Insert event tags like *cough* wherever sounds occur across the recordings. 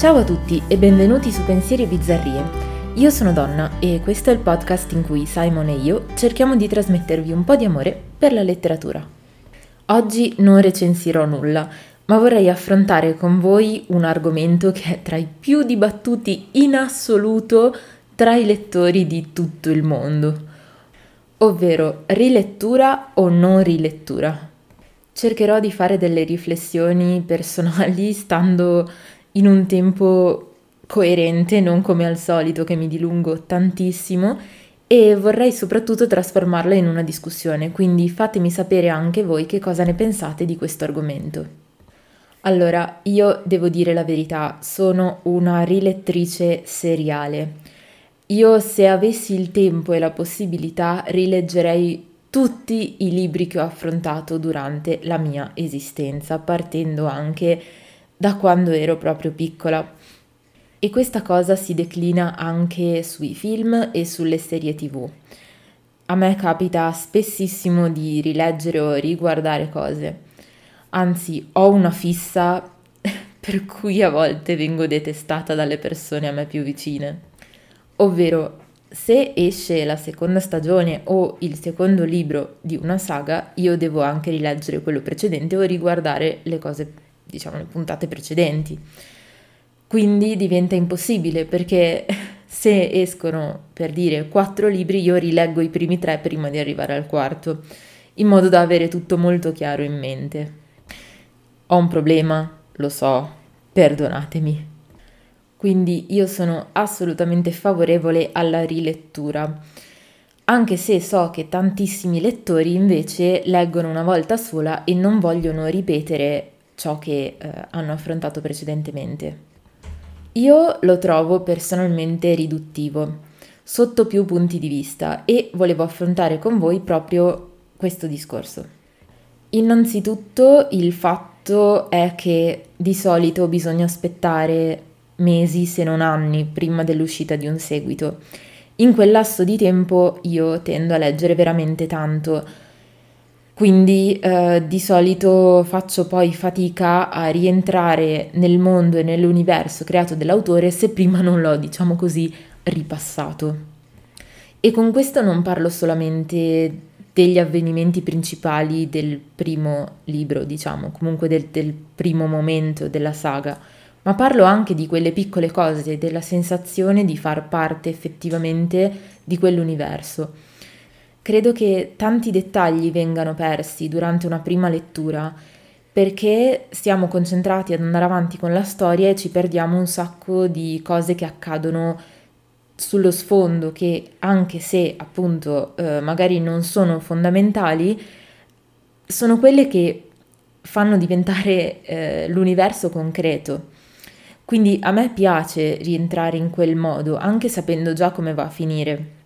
Ciao a tutti e benvenuti su Pensieri Bizzarrie. Io sono Donna e questo è il podcast in cui Simon e io cerchiamo di trasmettervi un po' di amore per la letteratura. Oggi non recensirò nulla, ma vorrei affrontare con voi un argomento che è tra i più dibattuti in assoluto tra i lettori di tutto il mondo, ovvero rilettura o non rilettura. Cercherò di fare delle riflessioni personali stando in un tempo coerente, non come al solito che mi dilungo tantissimo e vorrei soprattutto trasformarla in una discussione, quindi fatemi sapere anche voi che cosa ne pensate di questo argomento. Allora, io devo dire la verità, sono una rilettrice seriale. Io se avessi il tempo e la possibilità rileggerei tutti i libri che ho affrontato durante la mia esistenza, partendo anche da quando ero proprio piccola. E questa cosa si declina anche sui film e sulle serie tv. A me capita spessissimo di rileggere o riguardare cose. Anzi, ho una fissa *laughs* per cui a volte vengo detestata dalle persone a me più vicine. Ovvero, se esce la seconda stagione o il secondo libro di una saga, io devo anche rileggere quello precedente o riguardare le cose diciamo, le puntate precedenti. Quindi diventa impossibile perché *laughs* se escono, per dire, quattro libri, io rileggo i primi tre prima di arrivare al quarto, in modo da avere tutto molto chiaro in mente. Ho un problema, lo so, perdonatemi. Quindi io sono assolutamente favorevole alla rilettura, anche se so che tantissimi lettori invece leggono una volta sola e non vogliono ripetere ciò che eh, hanno affrontato precedentemente. Io lo trovo personalmente riduttivo, sotto più punti di vista, e volevo affrontare con voi proprio questo discorso. Innanzitutto il fatto è che di solito bisogna aspettare mesi se non anni prima dell'uscita di un seguito. In quel lasso di tempo io tendo a leggere veramente tanto, quindi eh, di solito faccio poi fatica a rientrare nel mondo e nell'universo creato dall'autore se prima non l'ho, diciamo così, ripassato. E con questo non parlo solamente degli avvenimenti principali del primo libro, diciamo, comunque del, del primo momento della saga, ma parlo anche di quelle piccole cose, della sensazione di far parte effettivamente di quell'universo Credo che tanti dettagli vengano persi durante una prima lettura perché siamo concentrati ad andare avanti con la storia e ci perdiamo un sacco di cose che accadono sullo sfondo che anche se appunto eh, magari non sono fondamentali, sono quelle che fanno diventare eh, l'universo concreto. Quindi a me piace rientrare in quel modo, anche sapendo già come va a finire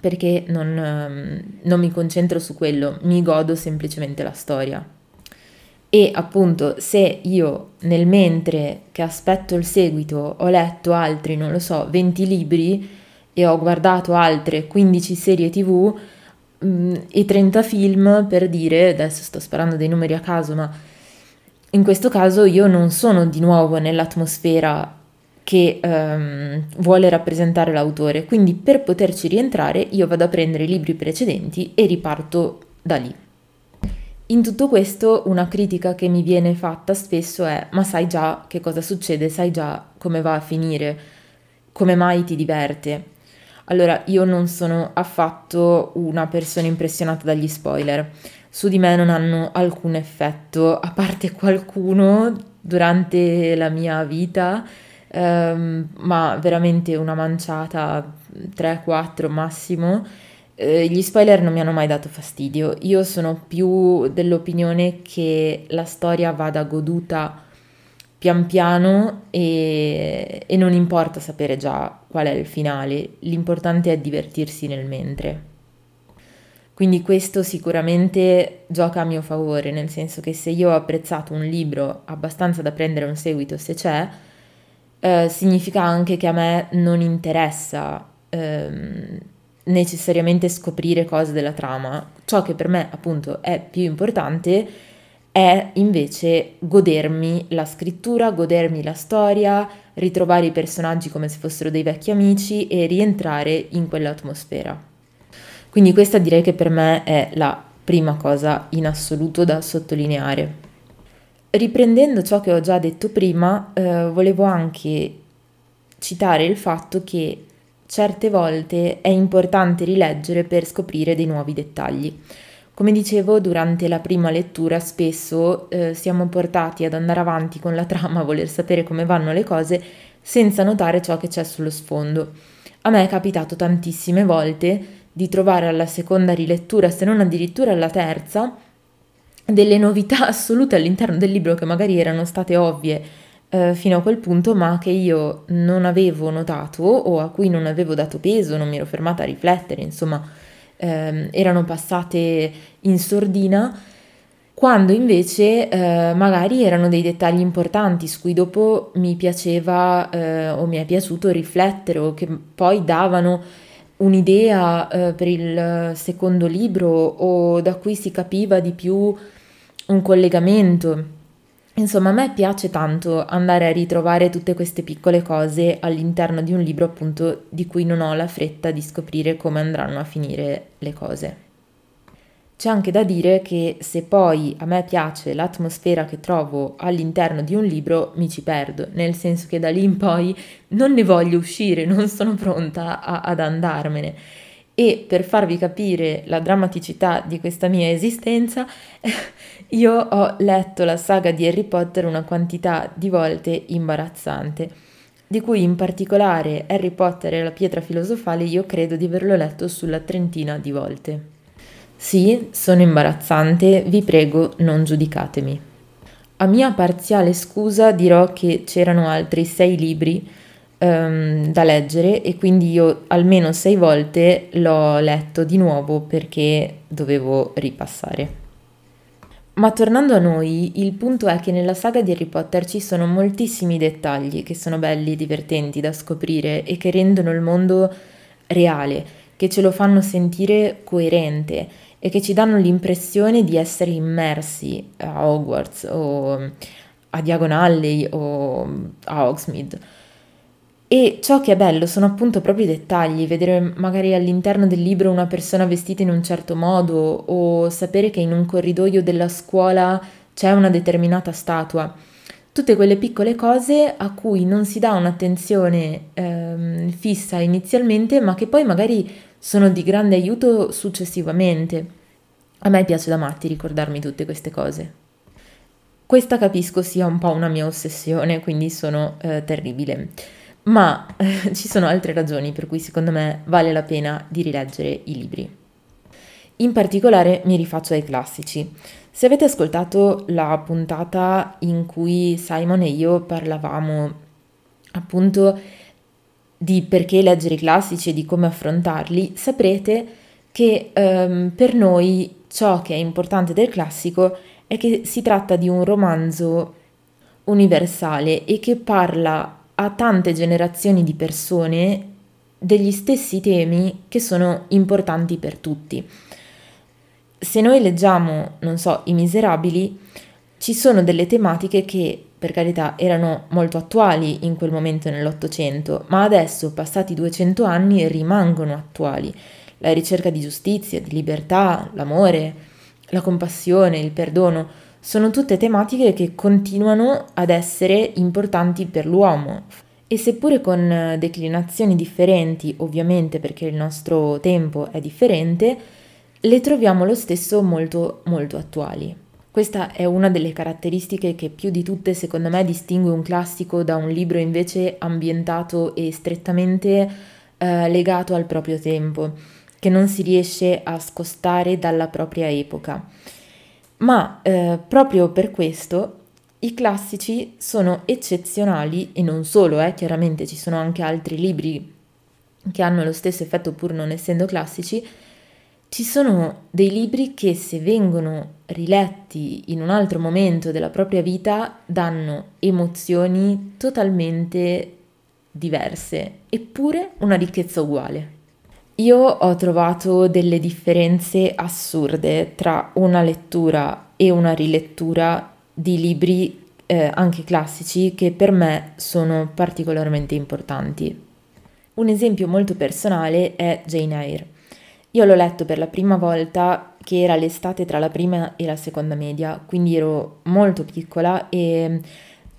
perché non, ehm, non mi concentro su quello, mi godo semplicemente la storia. E appunto se io nel mentre che aspetto il seguito ho letto altri, non lo so, 20 libri e ho guardato altre 15 serie tv mh, mm, e 30 film per dire, adesso sto sparando dei numeri a caso, ma in questo caso io non sono di nuovo nell'atmosfera che um, vuole rappresentare l'autore. Quindi per poterci rientrare io vado a prendere i libri precedenti e riparto da lì. In tutto questo una critica che mi viene fatta spesso è ma sai già che cosa succede, sai già come va a finire, come mai ti diverte. Allora io non sono affatto una persona impressionata dagli spoiler, su di me non hanno alcun effetto, a parte qualcuno durante la mia vita ehm, ma veramente una manciata 3-4 massimo. Eh, gli spoiler non mi hanno mai dato fastidio. Io sono più dell'opinione che la storia vada goduta pian piano e, e non importa sapere già qual è il finale, l'importante è divertirsi nel mentre. Quindi questo sicuramente gioca a mio favore, nel senso che se io ho apprezzato un libro abbastanza da prendere un seguito se c'è, eh, significa anche che a me non interessa ehm, necessariamente scoprire cose della trama. Ciò che per me appunto è più importante è invece godermi la scrittura, godermi la storia, ritrovare i personaggi come se fossero dei vecchi amici e rientrare in quell'atmosfera. Quindi questa direi che per me è la prima cosa in assoluto da sottolineare. Riprendendo ciò che ho già detto prima, eh, volevo anche citare il fatto che certe volte è importante rileggere per scoprire dei nuovi dettagli. Come dicevo, durante la prima lettura spesso eh, siamo portati ad andare avanti con la trama, a voler sapere come vanno le cose, senza notare ciò che c'è sullo sfondo. A me è capitato tantissime volte di trovare alla seconda rilettura, se non addirittura alla terza, delle novità assolute all'interno del libro che magari erano state ovvie eh, fino a quel punto, ma che io non avevo notato o a cui non avevo dato peso, non mi ero fermata a riflettere, insomma, ehm, erano passate in sordina, quando invece eh, magari erano dei dettagli importanti su cui dopo mi piaceva eh, o mi è piaciuto riflettere o che poi davano un'idea eh, per il secondo libro o da cui si capiva di più un collegamento. Insomma, a me piace tanto andare a ritrovare tutte queste piccole cose all'interno di un libro, appunto, di cui non ho la fretta di scoprire come andranno a finire le cose. C'è anche da dire che se poi a me piace l'atmosfera che trovo all'interno di un libro, mi ci perdo, nel senso che da lì in poi non ne voglio uscire, non sono pronta a, ad andarmene. E per farvi capire la drammaticità di questa mia esistenza, *laughs* io ho letto la saga di Harry Potter una quantità di volte imbarazzante, di cui in particolare Harry Potter e la pietra filosofale io credo di averlo letto sulla trentina di volte. Sì, sono imbarazzante, vi prego non giudicatemi. A mia parziale scusa dirò che c'erano altri sei libri um, da leggere e quindi io almeno sei volte l'ho letto di nuovo perché dovevo ripassare. Ma tornando a noi, il punto è che nella saga di Harry Potter ci sono moltissimi dettagli che sono belli, divertenti da scoprire e che rendono il mondo reale, che ce lo fanno sentire coerente e che ci danno l'impressione di essere immersi a Hogwarts o a Diagon Alley o a Hogsmeade. E ciò che è bello sono appunto proprio i dettagli, vedere magari all'interno del libro una persona vestita in un certo modo o sapere che in un corridoio della scuola c'è una determinata statua. Tutte quelle piccole cose a cui non si dà un'attenzione ehm, fissa inizialmente, ma che poi magari sono di grande aiuto successivamente. A me piace da matti ricordarmi tutte queste cose. Questa capisco sia un po' una mia ossessione, quindi sono eh, terribile ma *laughs* ci sono altre ragioni per cui secondo me vale la pena di rileggere i libri. In particolare mi rifaccio ai classici. Se avete ascoltato la puntata in cui Simon e io parlavamo appunto di perché leggere i classici e di come affrontarli, saprete che ehm, per noi ciò che è importante del classico è che si tratta di un romanzo universale e che parla a tante generazioni di persone degli stessi temi che sono importanti per tutti. Se noi leggiamo, non so, I Miserabili, ci sono delle tematiche che, per carità, erano molto attuali in quel momento nell'Ottocento, ma adesso, passati 200 anni, rimangono attuali. La ricerca di giustizia, di libertà, l'amore, la compassione, il perdono, sono tutte tematiche che continuano ad essere importanti per l'uomo e seppure con eh, declinazioni differenti, ovviamente perché il nostro tempo è differente, le troviamo lo stesso molto molto attuali. Questa è una delle caratteristiche che più di tutte secondo me distingue un classico da un libro invece ambientato e strettamente eh, legato al proprio tempo, che non si riesce a scostare dalla propria epoca. Ma eh, proprio per questo i classici sono eccezionali e non solo, eh, chiaramente ci sono anche altri libri che hanno lo stesso effetto pur non essendo classici, ci sono dei libri che se vengono riletti in un altro momento della propria vita danno emozioni totalmente diverse, eppure una ricchezza uguale. Io ho trovato delle differenze assurde tra una lettura e una rilettura di libri eh, anche classici, che per me sono particolarmente importanti. Un esempio molto personale è Jane Eyre. Io l'ho letto per la prima volta che era l'estate tra la prima e la seconda media, quindi ero molto piccola e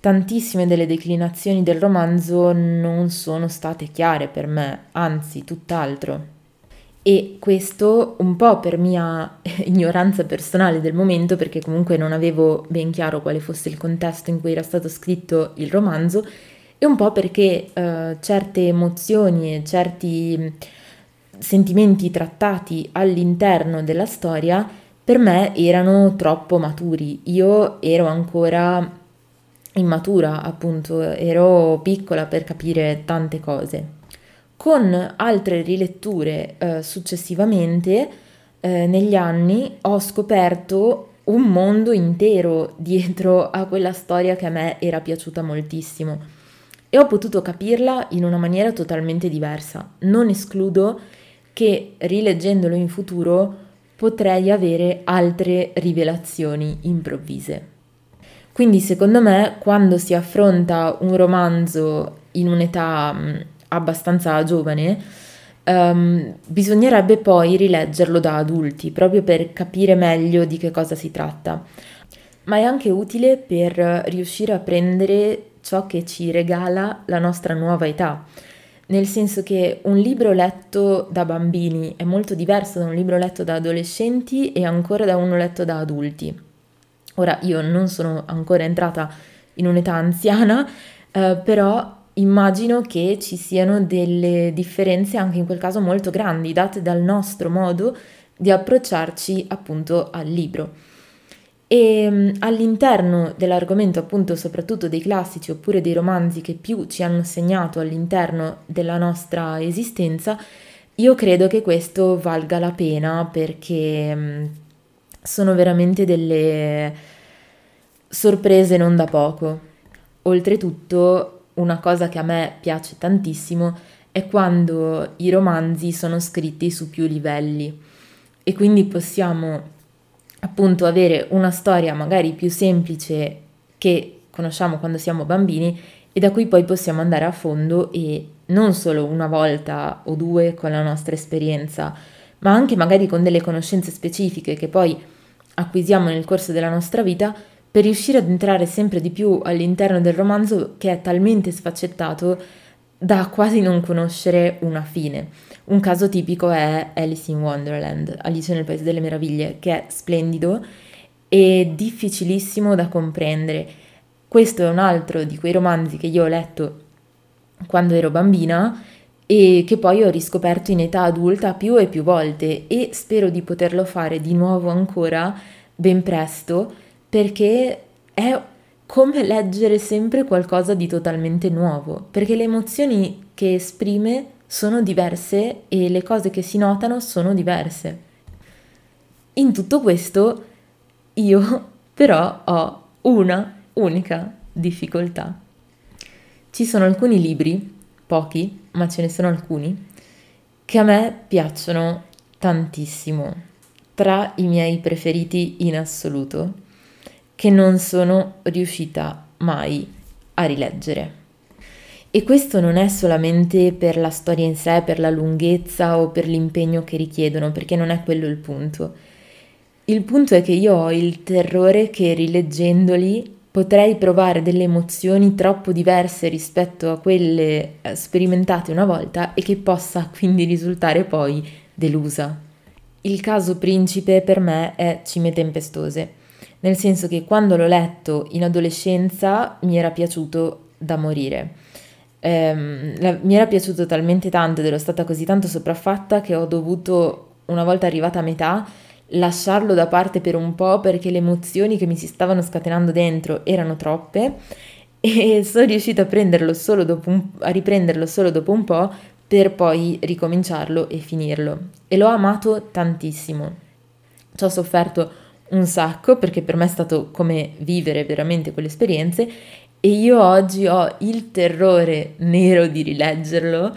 tantissime delle declinazioni del romanzo non sono state chiare per me, anzi tutt'altro. E questo un po' per mia *laughs* ignoranza personale del momento, perché comunque non avevo ben chiaro quale fosse il contesto in cui era stato scritto il romanzo, e un po' perché eh, certe emozioni e certi sentimenti trattati all'interno della storia per me erano troppo maturi. Io ero ancora immatura, appunto, ero piccola per capire tante cose. Con altre riletture eh, successivamente, eh, negli anni, ho scoperto un mondo intero dietro a quella storia che a me era piaciuta moltissimo e ho potuto capirla in una maniera totalmente diversa. Non escludo che rileggendolo in futuro potrei avere altre rivelazioni improvvise. Quindi secondo me quando si affronta un romanzo in un'età abbastanza giovane, um, bisognerebbe poi rileggerlo da adulti, proprio per capire meglio di che cosa si tratta. Ma è anche utile per riuscire a prendere ciò che ci regala la nostra nuova età nel senso che un libro letto da bambini è molto diverso da un libro letto da adolescenti e ancora da uno letto da adulti. Ora io non sono ancora entrata in un'età anziana, eh, però immagino che ci siano delle differenze anche in quel caso molto grandi, date dal nostro modo di approcciarci appunto al libro. E mm, all'interno dell'argomento appunto soprattutto dei classici oppure dei romanzi che più ci hanno segnato all'interno della nostra esistenza, io credo che questo valga la pena perché mm, sono veramente delle sorprese non da poco. Oltretutto, una cosa che a me piace tantissimo è quando i romanzi sono scritti su più livelli. E quindi possiamo appunto avere una storia magari più semplice che conosciamo quando siamo bambini e da cui poi possiamo andare a fondo e non solo una volta o due con la nostra esperienza, ma anche magari con delle conoscenze specifiche che poi acquisiamo nel corso della nostra vita per riuscire ad entrare sempre di più all'interno del romanzo che è talmente sfaccettato da quasi non conoscere una fine. Un caso tipico è Alice in Wonderland, Alice nel Paese delle Meraviglie, che è splendido e difficilissimo da comprendere. Questo è un altro di quei romanzi che io ho letto quando ero bambina e che poi ho riscoperto in età adulta più e più volte e spero di poterlo fare di nuovo ancora ben presto perché è come leggere sempre qualcosa di totalmente nuovo, perché le emozioni che esprime sono diverse e le cose che si notano sono diverse. In tutto questo io *laughs* però ho una unica difficoltà. Ci sono alcuni libri, pochi, ma ce ne sono alcuni, che a me piacciono tantissimo, tra i miei preferiti in assoluto, che non sono riuscita mai a rileggere. E questo non è solamente per la storia in sé, per la lunghezza o per l'impegno che richiedono, perché non è quello il punto. Il punto è che io ho il terrore che rileggendoli potrei provare delle emozioni troppo diverse rispetto a quelle eh, sperimentate una volta e che possa *laughs* quindi risultare poi delusa. Il caso principe per me è Cime Tempestose, nel senso che quando l'ho letto in adolescenza mi era piaciuto da morire ehm, la, mi era piaciuto talmente tanto ed ero stata così tanto sopraffatta che ho dovuto, una volta arrivata a metà, lasciarlo da parte per un po' perché le emozioni che mi si stavano scatenando dentro erano troppe *laughs* e sono riuscita a, un, a riprenderlo solo dopo un po' per poi ricominciarlo e finirlo. E l'ho amato tantissimo. Ci ho sofferto un sacco perché per me è stato come vivere veramente quelle esperienze e io oggi ho il terrore nero di rileggerlo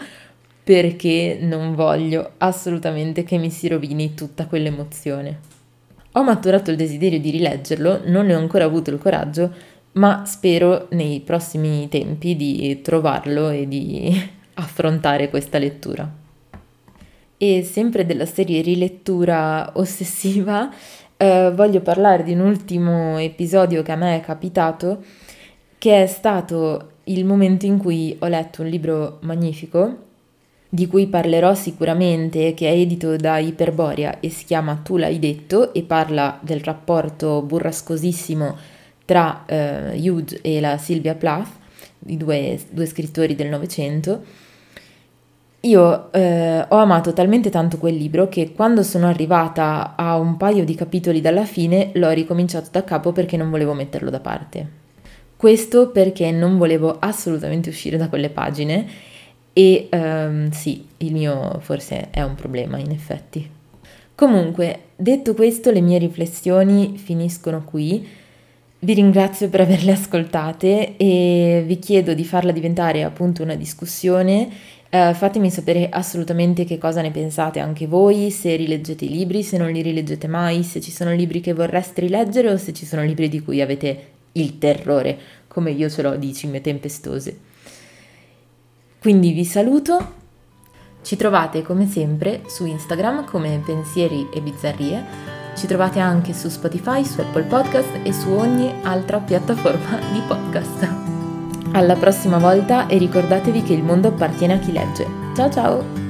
perché non voglio assolutamente che mi si rovini tutta quell'emozione. Ho maturato il desiderio di rileggerlo, non ne ho ancora avuto il coraggio, ma spero nei prossimi tempi di trovarlo e di *laughs* affrontare questa lettura. E sempre della serie rilettura ossessiva, eh, voglio parlare di un ultimo episodio che a me è capitato, che è stato il momento in cui ho letto un libro magnifico, di cui parlerò sicuramente, che è edito da Iperboria e si chiama Tu l'hai detto e parla del rapporto burrascosissimo tra eh, Hughes e la Sylvia Plath, i due, due scrittori del Novecento. Io eh, ho amato talmente tanto quel libro che quando sono arrivata a un paio di capitoli dalla fine l'ho ricominciato da capo perché non volevo metterlo da parte. Questo perché non volevo assolutamente uscire da quelle pagine e um, sì, il mio forse è un problema in effetti. Comunque, detto questo, le mie riflessioni finiscono qui. Vi ringrazio per averle ascoltate e vi chiedo di farla diventare appunto una discussione. Uh, fatemi sapere assolutamente che cosa ne pensate anche voi, se rileggete i libri, se non li rileggete mai, se ci sono libri che vorreste rileggere o se ci sono libri di cui avete il terrore, come io ce l'ho di cime tempestose. Quindi vi saluto, ci trovate come sempre su Instagram come Pensieri e Bizzarrie, ci trovate anche su Spotify, su Apple Podcast e su ogni altra piattaforma di podcast. Alla prossima volta e ricordatevi che il mondo appartiene a chi legge. Ciao ciao!